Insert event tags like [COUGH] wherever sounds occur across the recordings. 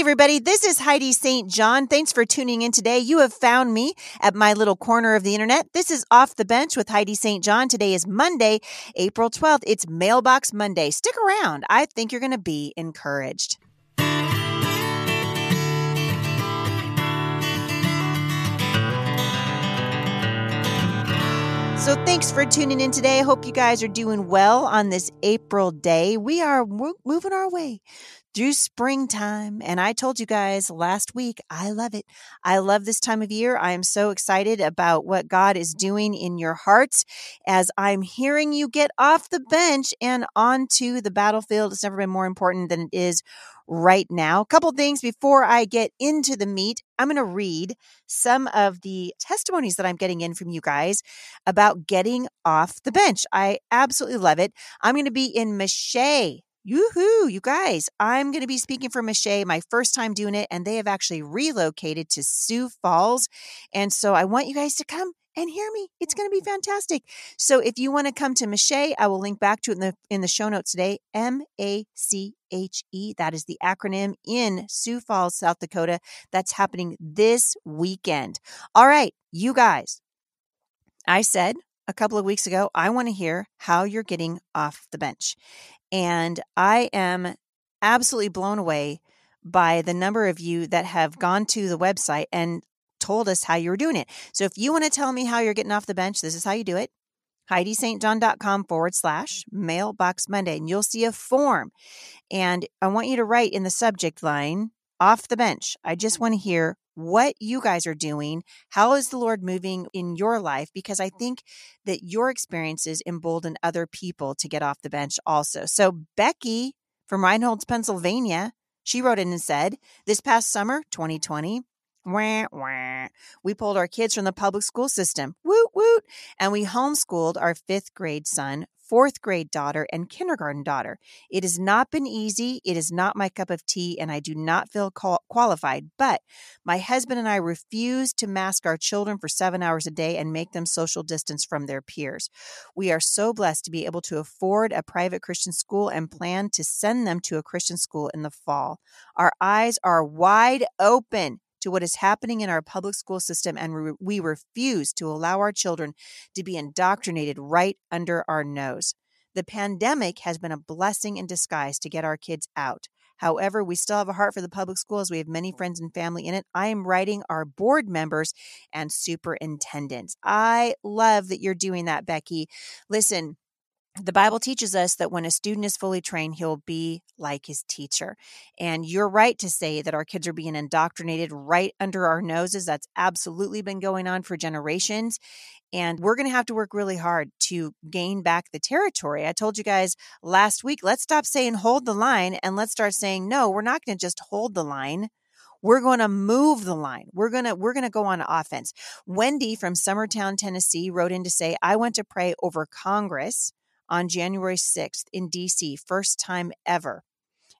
Everybody, this is Heidi St. John. Thanks for tuning in today. You have found me at my little corner of the internet. This is Off the Bench with Heidi St. John. Today is Monday, April 12th. It's Mailbox Monday. Stick around. I think you're going to be encouraged. So, thanks for tuning in today. I hope you guys are doing well on this April day. We are moving our way through springtime. And I told you guys last week, I love it. I love this time of year. I am so excited about what God is doing in your hearts as I'm hearing you get off the bench and onto the battlefield. It's never been more important than it is right now. A couple things before I get into the meat. I'm going to read some of the testimonies that I'm getting in from you guys about getting off the bench. I absolutely love it. I'm going to be in Mache Yoo-hoo, you guys. I'm going to be speaking for Mache, my first time doing it, and they have actually relocated to Sioux Falls. And so I want you guys to come and hear me. It's going to be fantastic. So if you want to come to Mache, I will link back to it in the in the show notes today. M A C H E. That is the acronym in Sioux Falls, South Dakota. That's happening this weekend. All right, you guys. I said a couple of weeks ago, I want to hear how you're getting off the bench. And I am absolutely blown away by the number of you that have gone to the website and told us how you were doing it. So if you want to tell me how you're getting off the bench, this is how you do it. HeidiSt.John.com forward slash mailbox Monday, and you'll see a form. And I want you to write in the subject line off the bench. I just want to hear what you guys are doing. How is the Lord moving in your life? Because I think that your experiences embolden other people to get off the bench also. So, Becky from Reinholds, Pennsylvania, she wrote in and said, This past summer, 2020, Wah, wah. We pulled our kids from the public school system, woot woot, and we homeschooled our fifth grade son fourth grade daughter and kindergarten daughter. It has not been easy. It is not my cup of tea, and I do not feel qual- qualified. But my husband and I refuse to mask our children for seven hours a day and make them social distance from their peers. We are so blessed to be able to afford a private Christian school and plan to send them to a Christian school in the fall. Our eyes are wide open to what is happening in our public school system, and we refuse to allow our children to be indoctrinated right under our nose. The pandemic has been a blessing in disguise to get our kids out. However, we still have a heart for the public schools. We have many friends and family in it. I am writing our board members and superintendents. I love that you're doing that, Becky. Listen, the Bible teaches us that when a student is fully trained, he'll be like his teacher. And you're right to say that our kids are being indoctrinated right under our noses. That's absolutely been going on for generations. And we're going to have to work really hard to gain back the territory. I told you guys last week, let's stop saying hold the line and let's start saying, no, we're not going to just hold the line we're going to move the line we're going to we're going to go on offense wendy from summertown tennessee wrote in to say i went to pray over congress on January 6th in DC, first time ever.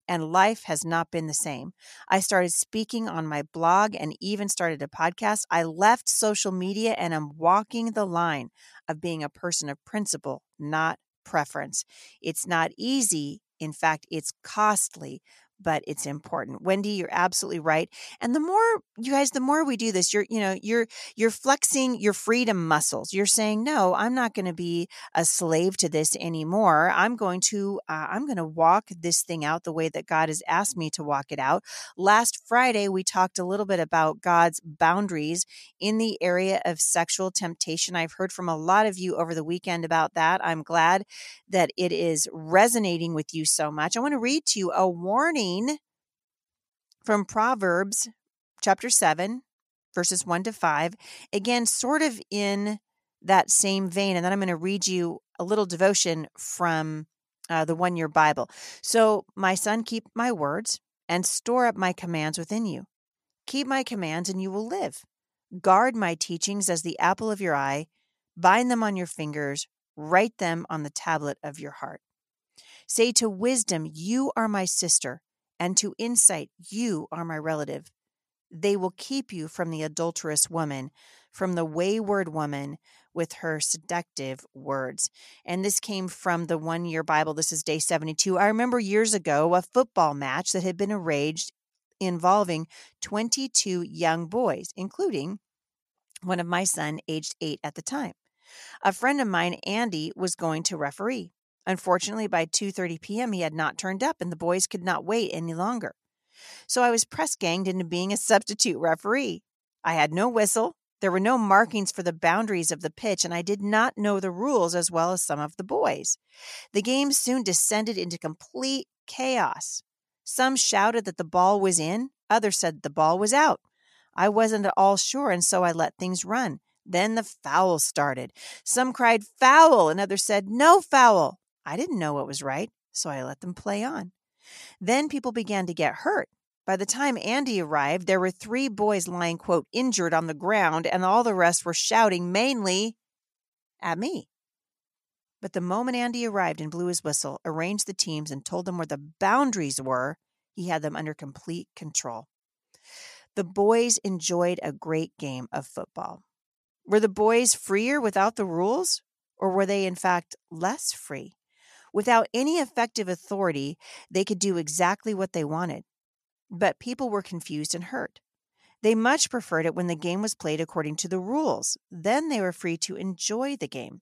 And life has not been the same. I started speaking on my blog and even started a podcast. I left social media and am walking the line of being a person of principle, not preference. It's not easy. In fact, it's costly, but it's important. Wendy, you're absolutely right. And the more you guys, the more we do this, you're, you know, you're you're flexing your freedom muscles. You're saying, no, I'm not going to be a slave to this anymore. I'm going to uh, I'm going to walk this thing out the way that God has asked me to walk it out. Last Friday, we talked a little bit about God's boundaries in the area of sexual temptation. I've heard from a lot of you over the weekend about that. I'm glad that it is resonating with you so much. I want to read to you a warning from Proverbs chapter 7, verses 1 to 5. Again, sort of in that same vein. And then I'm going to read you a little devotion from uh, the one year Bible. So, my son, keep my words and store up my commands within you. Keep my commands and you will live. Guard my teachings as the apple of your eye. Bind them on your fingers. Write them on the tablet of your heart. Say to wisdom, You are my sister and to insight, you are my relative. They will keep you from the adulterous woman, from the wayward woman with her seductive words. And this came from the one year Bible. This is day 72. I remember years ago a football match that had been arranged involving 22 young boys, including one of my son aged 8 at the time. A friend of mine, Andy, was going to referee. Unfortunately, by 2:30 p.m., he had not turned up and the boys could not wait any longer. So I was press ganged into being a substitute referee. I had no whistle, there were no markings for the boundaries of the pitch, and I did not know the rules as well as some of the boys. The game soon descended into complete chaos. Some shouted that the ball was in, others said the ball was out. I wasn't at all sure, and so I let things run. Then the foul started. Some cried foul, and others said no foul. I didn't know what was right, so I let them play on. Then people began to get hurt. By the time Andy arrived, there were three boys lying, quote, injured on the ground, and all the rest were shouting mainly at me. But the moment Andy arrived and blew his whistle, arranged the teams, and told them where the boundaries were, he had them under complete control. The boys enjoyed a great game of football. Were the boys freer without the rules, or were they, in fact, less free? Without any effective authority, they could do exactly what they wanted. But people were confused and hurt. They much preferred it when the game was played according to the rules. Then they were free to enjoy the game.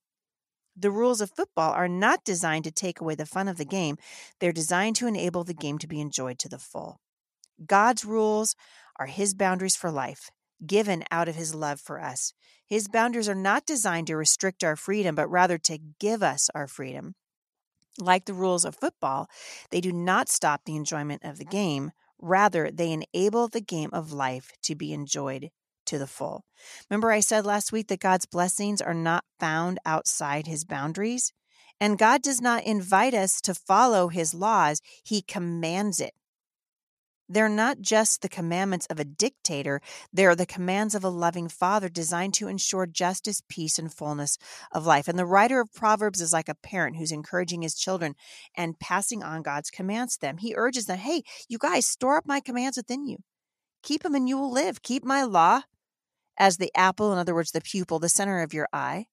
The rules of football are not designed to take away the fun of the game, they're designed to enable the game to be enjoyed to the full. God's rules are His boundaries for life, given out of His love for us. His boundaries are not designed to restrict our freedom, but rather to give us our freedom. Like the rules of football, they do not stop the enjoyment of the game, Rather, they enable the game of life to be enjoyed to the full. Remember, I said last week that God's blessings are not found outside his boundaries? And God does not invite us to follow his laws, he commands it. They're not just the commandments of a dictator, they're the commands of a loving father designed to ensure justice, peace, and fullness of life. And the writer of Proverbs is like a parent who's encouraging his children and passing on God's commands to them. He urges them, hey, you guys, store up my commands within you. Keep them and you will live. Keep my law as the apple, in other words, the pupil, the center of your eye.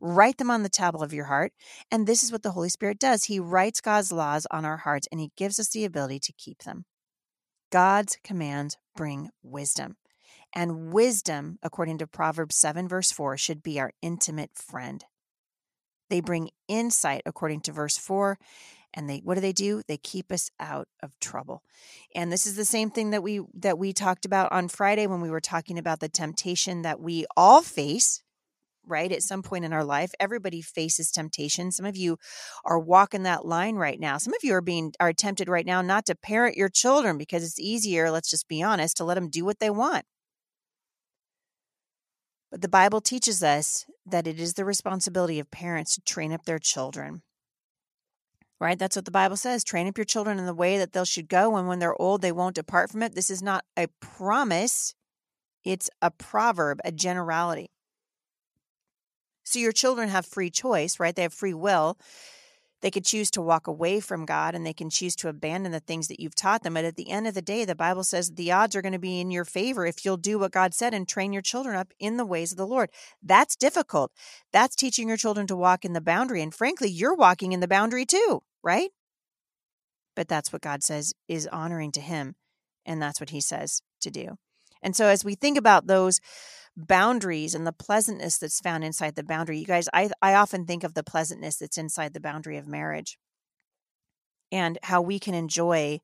Write them on the tablet of your heart. And this is what the Holy Spirit does. He writes God's laws on our hearts and He gives us the ability to keep them. God's commands bring wisdom. And wisdom, according to Proverbs 7, verse 4, should be our intimate friend. They bring insight, according to verse 4. And they what do they do? They keep us out of trouble. And this is the same thing that we that we talked about on Friday when we were talking about the temptation that we all face right? At some point in our life, everybody faces temptation. Some of you are walking that line right now. Some of you are being are tempted right now not to parent your children because it's easier, let's just be honest, to let them do what they want. But the Bible teaches us that it is the responsibility of parents to train up their children. Right? That's what the Bible says. Train up your children in the way that they should go, and when they're old, they won't depart from it. This is not a promise, it's a proverb, a generality. So your children have free choice, right? They have free will. They could choose to walk away from God and they can choose to abandon the things that you've taught them. But at the end of the day, the Bible says the odds are going to be in your favor if you'll do what God said and train your children up in the ways of the Lord. That's difficult. That's teaching your children to walk in the boundary. And frankly, you're walking in the boundary too, right? But that's what God says is honoring to Him. And that's what He says to do. And so as we think about those, boundaries and the pleasantness that's found inside the boundary. You guys, I, I often think of the pleasantness that's inside the boundary of marriage and how we can enjoy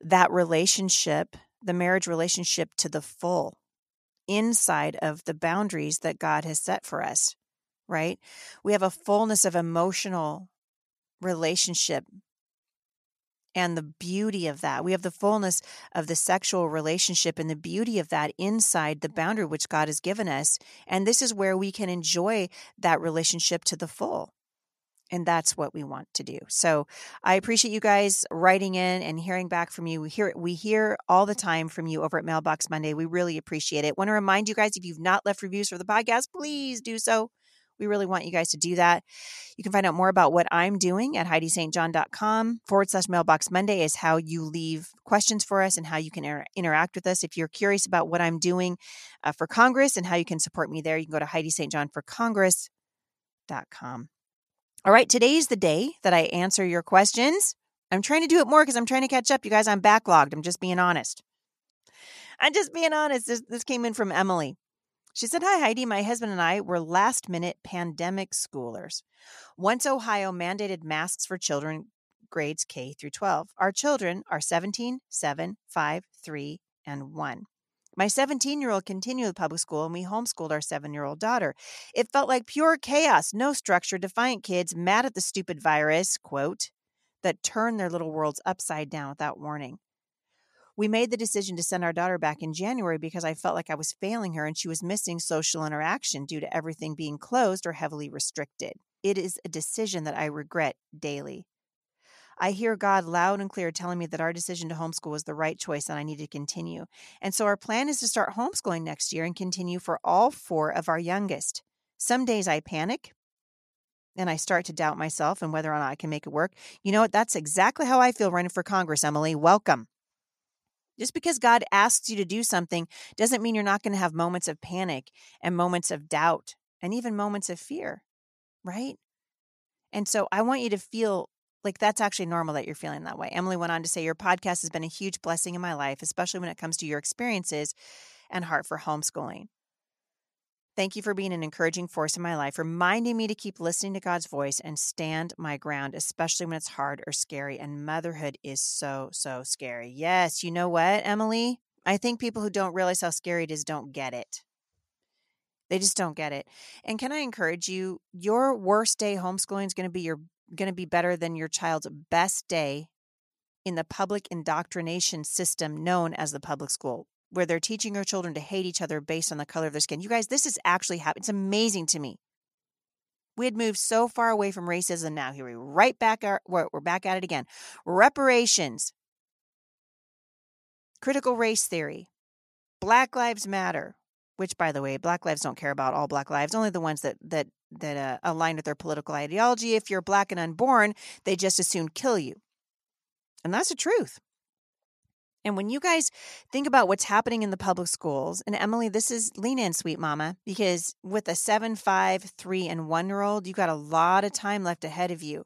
that relationship, the marriage relationship to the full inside of the boundaries that God has set for us, right? We have a fullness of emotional relationship and the beauty of that. We have the fullness of the sexual relationship and the beauty of that inside the boundary which God has given us. And this is where we can enjoy that relationship to the full. And that's what we want to do. So I appreciate you guys writing in and hearing back from you. We hear we hear all the time from you over at Mailbox Monday. We really appreciate it. Want to remind you guys if you've not left reviews for the podcast, please do so. We really want you guys to do that. You can find out more about what I'm doing at HeidiSt.John.com forward slash mailbox Monday is how you leave questions for us and how you can inter- interact with us. If you're curious about what I'm doing uh, for Congress and how you can support me there, you can go to HeidiSt.JohnForCongress.com. All right, today's the day that I answer your questions. I'm trying to do it more because I'm trying to catch up. You guys, I'm backlogged. I'm just being honest. I'm just being honest. This, this came in from Emily. She said, Hi, Heidi. My husband and I were last minute pandemic schoolers. Once Ohio mandated masks for children grades K through 12, our children are 17, 7, 5, 3, and 1. My 17 year old continued the public school and we homeschooled our seven year old daughter. It felt like pure chaos, no structure, defiant kids mad at the stupid virus, quote, that turned their little worlds upside down without warning. We made the decision to send our daughter back in January because I felt like I was failing her and she was missing social interaction due to everything being closed or heavily restricted. It is a decision that I regret daily. I hear God loud and clear telling me that our decision to homeschool was the right choice and I need to continue. And so our plan is to start homeschooling next year and continue for all four of our youngest. Some days I panic and I start to doubt myself and whether or not I can make it work. You know what? That's exactly how I feel running for Congress, Emily. Welcome. Just because God asks you to do something doesn't mean you're not going to have moments of panic and moments of doubt and even moments of fear, right? And so I want you to feel like that's actually normal that you're feeling that way. Emily went on to say, Your podcast has been a huge blessing in my life, especially when it comes to your experiences and heart for homeschooling. Thank you for being an encouraging force in my life, reminding me to keep listening to God's voice and stand my ground, especially when it's hard or scary. And motherhood is so, so scary. Yes, you know what, Emily? I think people who don't realize how scary it is don't get it. They just don't get it. And can I encourage you? Your worst day homeschooling is going to be your going to be better than your child's best day in the public indoctrination system known as the public school where they're teaching your children to hate each other based on the color of their skin. You guys, this is actually happening. It's amazing to me. We had moved so far away from racism now. Here we right back we're, we're back at it again. Reparations, critical race theory, Black Lives Matter, which by the way, Black lives don't care about all Black lives, only the ones that that that uh, align with their political ideology. If you're black and unborn, they just as soon kill you. And that's the truth. And when you guys think about what's happening in the public schools, and Emily, this is lean in, sweet mama, because with a seven, five, three, and one year old, you got a lot of time left ahead of you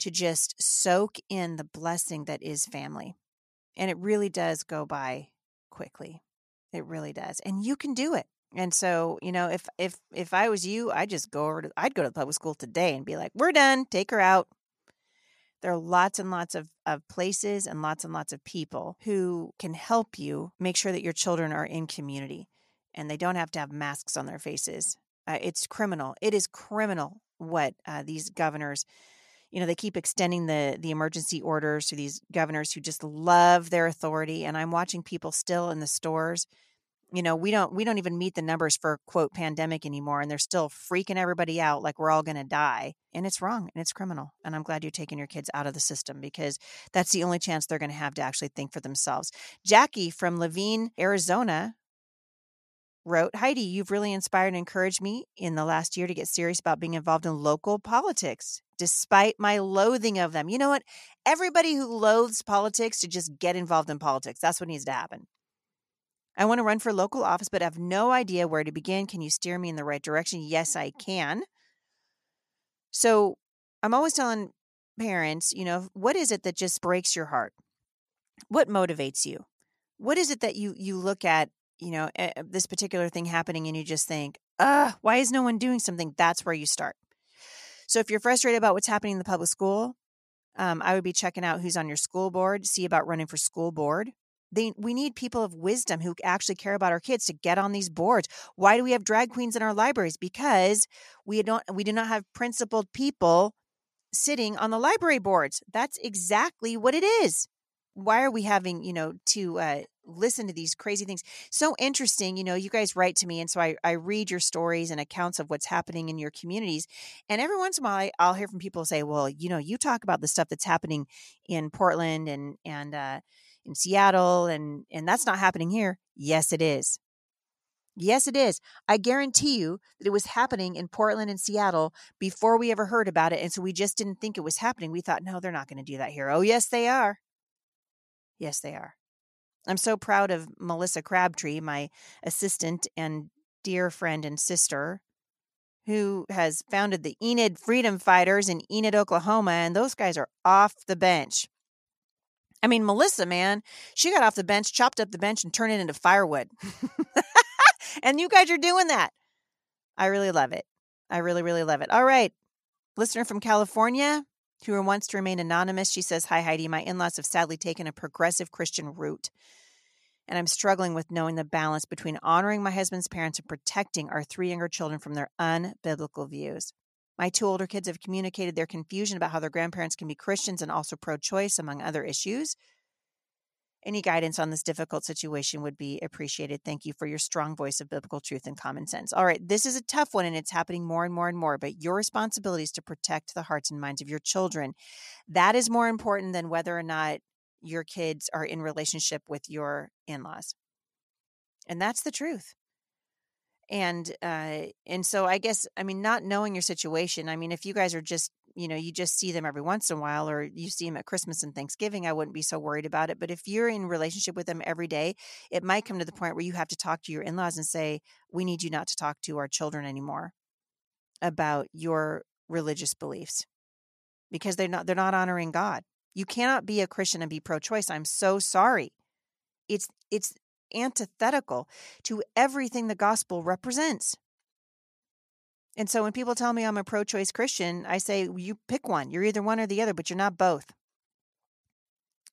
to just soak in the blessing that is family. And it really does go by quickly. It really does. And you can do it. And so, you know, if if if I was you, I'd just go over to I'd go to the public school today and be like, "We're done. Take her out." There are lots and lots of, of places and lots and lots of people who can help you make sure that your children are in community and they don't have to have masks on their faces. Uh, it's criminal. It is criminal what uh, these governors, you know, they keep extending the the emergency orders to these governors who just love their authority. And I'm watching people still in the stores you know we don't we don't even meet the numbers for quote pandemic anymore and they're still freaking everybody out like we're all going to die and it's wrong and it's criminal and i'm glad you're taking your kids out of the system because that's the only chance they're going to have to actually think for themselves. Jackie from Laveen arizona wrote heidi you've really inspired and encouraged me in the last year to get serious about being involved in local politics despite my loathing of them. You know what? Everybody who loathes politics to just get involved in politics. That's what needs to happen I want to run for local office, but have no idea where to begin. Can you steer me in the right direction? Yes, I can. So I'm always telling parents, you know, what is it that just breaks your heart? What motivates you? What is it that you you look at, you know, this particular thing happening and you just think, "Ah, why is no one doing something?" That's where you start. So if you're frustrated about what's happening in the public school, um, I would be checking out who's on your school board, see about running for school board. They, we need people of wisdom who actually care about our kids to get on these boards. Why do we have drag queens in our libraries? Because we don't we do not have principled people sitting on the library boards. That's exactly what it is. Why are we having, you know, to uh, listen to these crazy things? So interesting. You know, you guys write to me, and so I, I read your stories and accounts of what's happening in your communities. And every once in a while, I'll hear from people say, well, you know, you talk about the stuff that's happening in Portland and, and, uh, in Seattle and and that's not happening here. Yes, it is. Yes, it is. I guarantee you that it was happening in Portland and Seattle before we ever heard about it. And so we just didn't think it was happening. We thought, no, they're not going to do that here. Oh, yes, they are. Yes, they are. I'm so proud of Melissa Crabtree, my assistant and dear friend and sister, who has founded the Enid Freedom Fighters in Enid, Oklahoma. And those guys are off the bench I mean, Melissa, man, she got off the bench, chopped up the bench, and turned it into firewood. [LAUGHS] and you guys are doing that. I really love it. I really, really love it. All right. Listener from California who wants to remain anonymous. She says, Hi, Heidi. My in laws have sadly taken a progressive Christian route. And I'm struggling with knowing the balance between honoring my husband's parents and protecting our three younger children from their unbiblical views. My two older kids have communicated their confusion about how their grandparents can be Christians and also pro choice, among other issues. Any guidance on this difficult situation would be appreciated. Thank you for your strong voice of biblical truth and common sense. All right, this is a tough one and it's happening more and more and more, but your responsibility is to protect the hearts and minds of your children. That is more important than whether or not your kids are in relationship with your in-laws. And that's the truth and uh and so i guess i mean not knowing your situation i mean if you guys are just you know you just see them every once in a while or you see them at christmas and thanksgiving i wouldn't be so worried about it but if you're in relationship with them every day it might come to the point where you have to talk to your in-laws and say we need you not to talk to our children anymore about your religious beliefs. Because they're not they're not honoring god. You cannot be a christian and be pro-choice i'm so sorry. It's it's antithetical to everything the gospel represents. And so when people tell me I'm a pro choice Christian, I say, you pick one. You're either one or the other, but you're not both.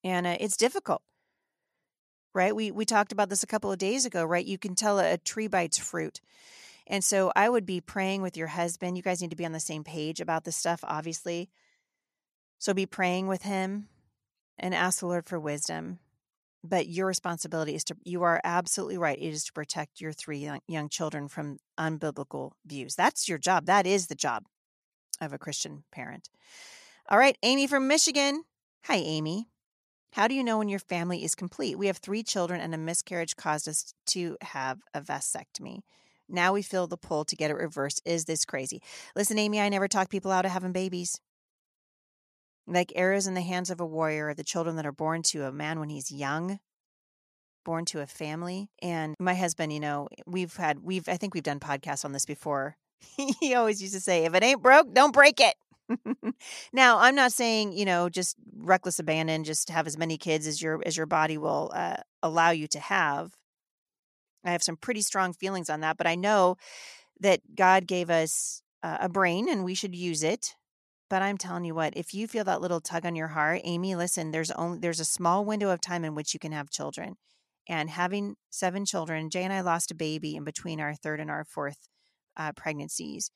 And uh, it's difficult, right? We, we talked about this a couple of days ago, right? You can tell a, a tree by its fruit. And so I would be praying with your husband. You guys need to be on the same page about this stuff, obviously. So be praying with him and ask the Lord for wisdom but your responsibility is to you are absolutely right it is to protect your three young, young children from unbiblical views. That's your job that is the job of a christian parent. All right amy from michigan. Hi amy. How do you know when your family is complete? We have three children and a miscarriage caused us to have a vasectomy. Now we feel the pull to get it reversed. Is this crazy? Listen amy i never talk people out of having babies like arrows in the hands of a warrior are the children that are born to a man when he's young, born to a family. And my husband, you know, we've had, we've, I think we've done podcasts on this before. [LAUGHS] he always used to say, if it ain't broke, don't break it. [LAUGHS] now, I'm not saying, you know, just reckless abandon, just have as many kids as your, as your body will uh, allow you to have. I have some pretty strong feelings on that, but I know that God gave us uh, a brain and we should use it but I'm telling you what, if you feel that little tug on your heart, Amy, listen, there's only there's a small window of time in which you can have children. And having seven children, Jay and I lost a baby in between our third and our fourth uh, pregnancies.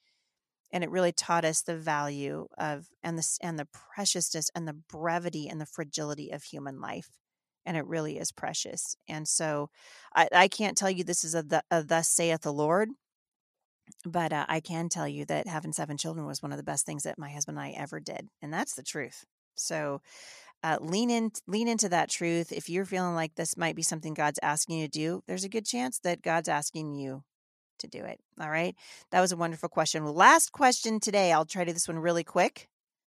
And it really taught us the value of and the and the preciousness and the brevity and the fragility of human life and it really is precious. And so I, I, can't tell you this is a, a thus saith the Lord, but uh, I can tell you that having seven children was one of the best things that my husband and I ever did, and that's the truth. So uh, lean in, lean into that truth. If you're feeling like this might be something God's asking you to do, there's a good chance that God's asking you to do it. All right, that was a wonderful question. Last question today. I'll try to do this one really quick.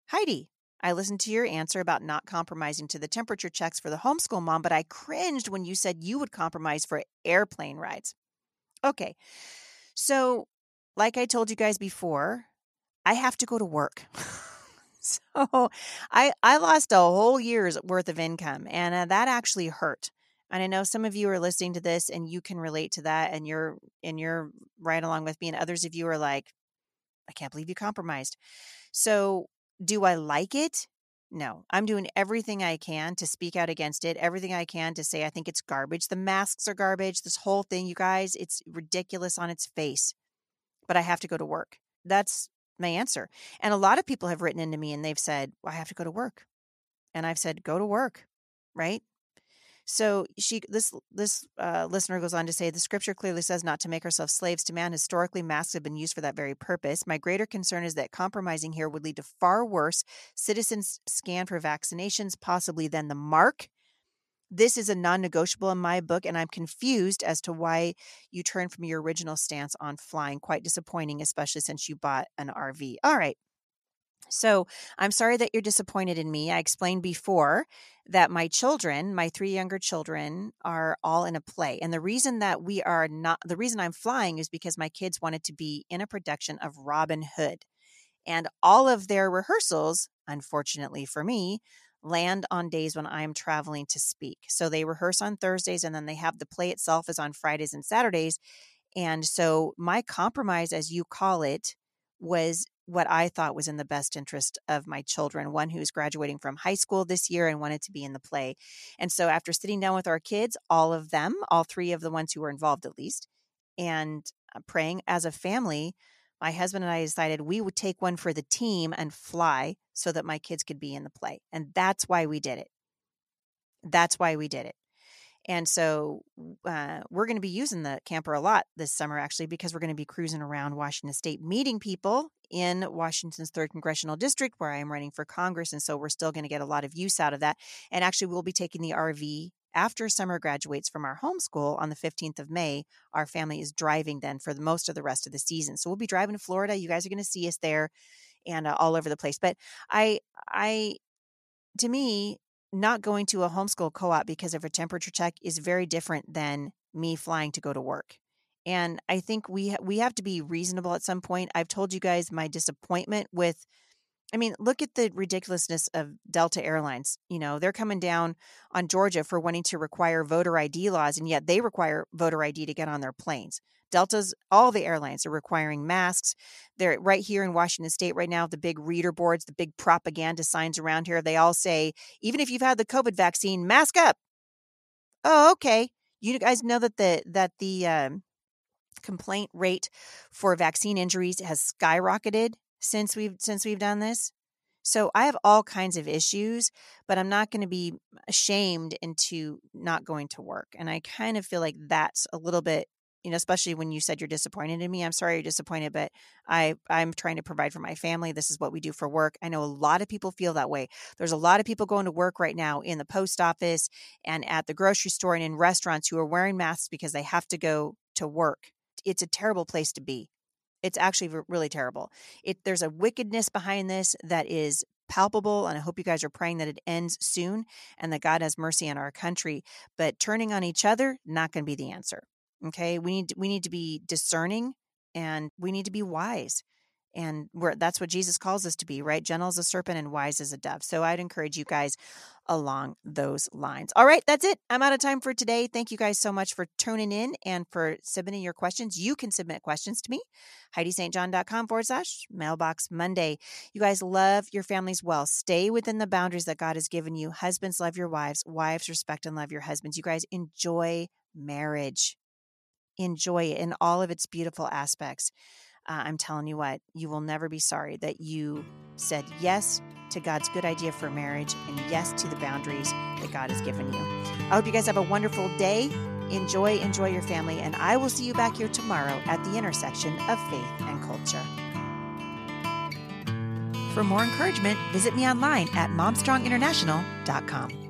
Heidi, I listened to your answer about not compromising to the temperature checks for the homeschool mom, but I cringed when you said you would compromise for airplane rides. Okay. So like I told you guys before, I have to go to work. [LAUGHS] so I I lost a whole year's worth of income and uh, that actually hurt. And I know some of you are listening to this and you can relate to that and you're and you're right along with me and others of you are like I can't believe you compromised. So, do I like it? No, I'm doing everything I can to speak out against it, everything I can to say I think it's garbage. The masks are garbage. This whole thing, you guys, it's ridiculous on its face but I have to go to work. That's my answer. And a lot of people have written into me and they've said, well, I have to go to work. And I've said, go to work, right? So she this this uh, listener goes on to say the scripture clearly says not to make ourselves slaves to man. Historically, masks have been used for that very purpose. My greater concern is that compromising here would lead to far worse citizens scan for vaccinations, possibly than the mark this is a non negotiable in my book, and I'm confused as to why you turned from your original stance on flying. Quite disappointing, especially since you bought an RV. All right. So I'm sorry that you're disappointed in me. I explained before that my children, my three younger children, are all in a play. And the reason that we are not, the reason I'm flying is because my kids wanted to be in a production of Robin Hood. And all of their rehearsals, unfortunately for me, land on days when I'm traveling to speak. So they rehearse on Thursdays and then they have the play itself is on Fridays and Saturdays. And so my compromise, as you call it, was what I thought was in the best interest of my children, one who's graduating from high school this year and wanted to be in the play. And so after sitting down with our kids, all of them, all three of the ones who were involved at least, and uh, praying as a family, my husband and I decided we would take one for the team and fly so that my kids could be in the play. And that's why we did it. That's why we did it. And so uh, we're going to be using the camper a lot this summer, actually, because we're going to be cruising around Washington State, meeting people in Washington's third congressional district, where I am running for Congress. And so we're still going to get a lot of use out of that. And actually, we'll be taking the RV after summer graduates from our homeschool on the 15th of May, our family is driving then for the most of the rest of the season. So we'll be driving to Florida. You guys are going to see us there and uh, all over the place. But I, I, to me, not going to a homeschool co-op because of a temperature check is very different than me flying to go to work. And I think we ha- we have to be reasonable at some point. I've told you guys my disappointment with I mean, look at the ridiculousness of Delta Airlines. You know, they're coming down on Georgia for wanting to require voter ID laws, and yet they require voter ID to get on their planes. Delta's, all the airlines are requiring masks. They're right here in Washington State right now, the big reader boards, the big propaganda signs around here, they all say, even if you've had the COVID vaccine, mask up. Oh, okay. You guys know that the, that the, um, complaint rate for vaccine injuries has skyrocketed since we've since we've done this. So I have all kinds of issues, but I'm not going to be ashamed into not going to work. And I kind of feel like that's a little bit you know especially when you said you're disappointed in me i'm sorry you're disappointed but i i'm trying to provide for my family this is what we do for work i know a lot of people feel that way there's a lot of people going to work right now in the post office and at the grocery store and in restaurants who are wearing masks because they have to go to work it's a terrible place to be it's actually really terrible. It there's a wickedness behind this that is palpable and I hope you guys are praying that it ends soon and that God has mercy on our country, but turning on each other not going to be the answer. Okay? We need we need to be discerning and we need to be wise and that's what Jesus calls us to be, right? Gentle as a serpent and wise as a dove. So I'd encourage you guys along those lines. All right, that's it. I'm out of time for today. Thank you guys so much for tuning in and for submitting your questions. You can submit questions to me, HeidiSt.John.com forward slash mailbox Monday. You guys love your families well. Stay within the boundaries that God has given you. Husbands, love your wives. Wives, respect and love your husbands. You guys enjoy marriage. Enjoy it in all of its beautiful aspects uh, I'm telling you what, you will never be sorry that you said yes to God's good idea for marriage and yes to the boundaries that God has given you. I hope you guys have a wonderful day. Enjoy, enjoy your family, and I will see you back here tomorrow at the intersection of faith and culture. For more encouragement, visit me online at momstronginternational.com.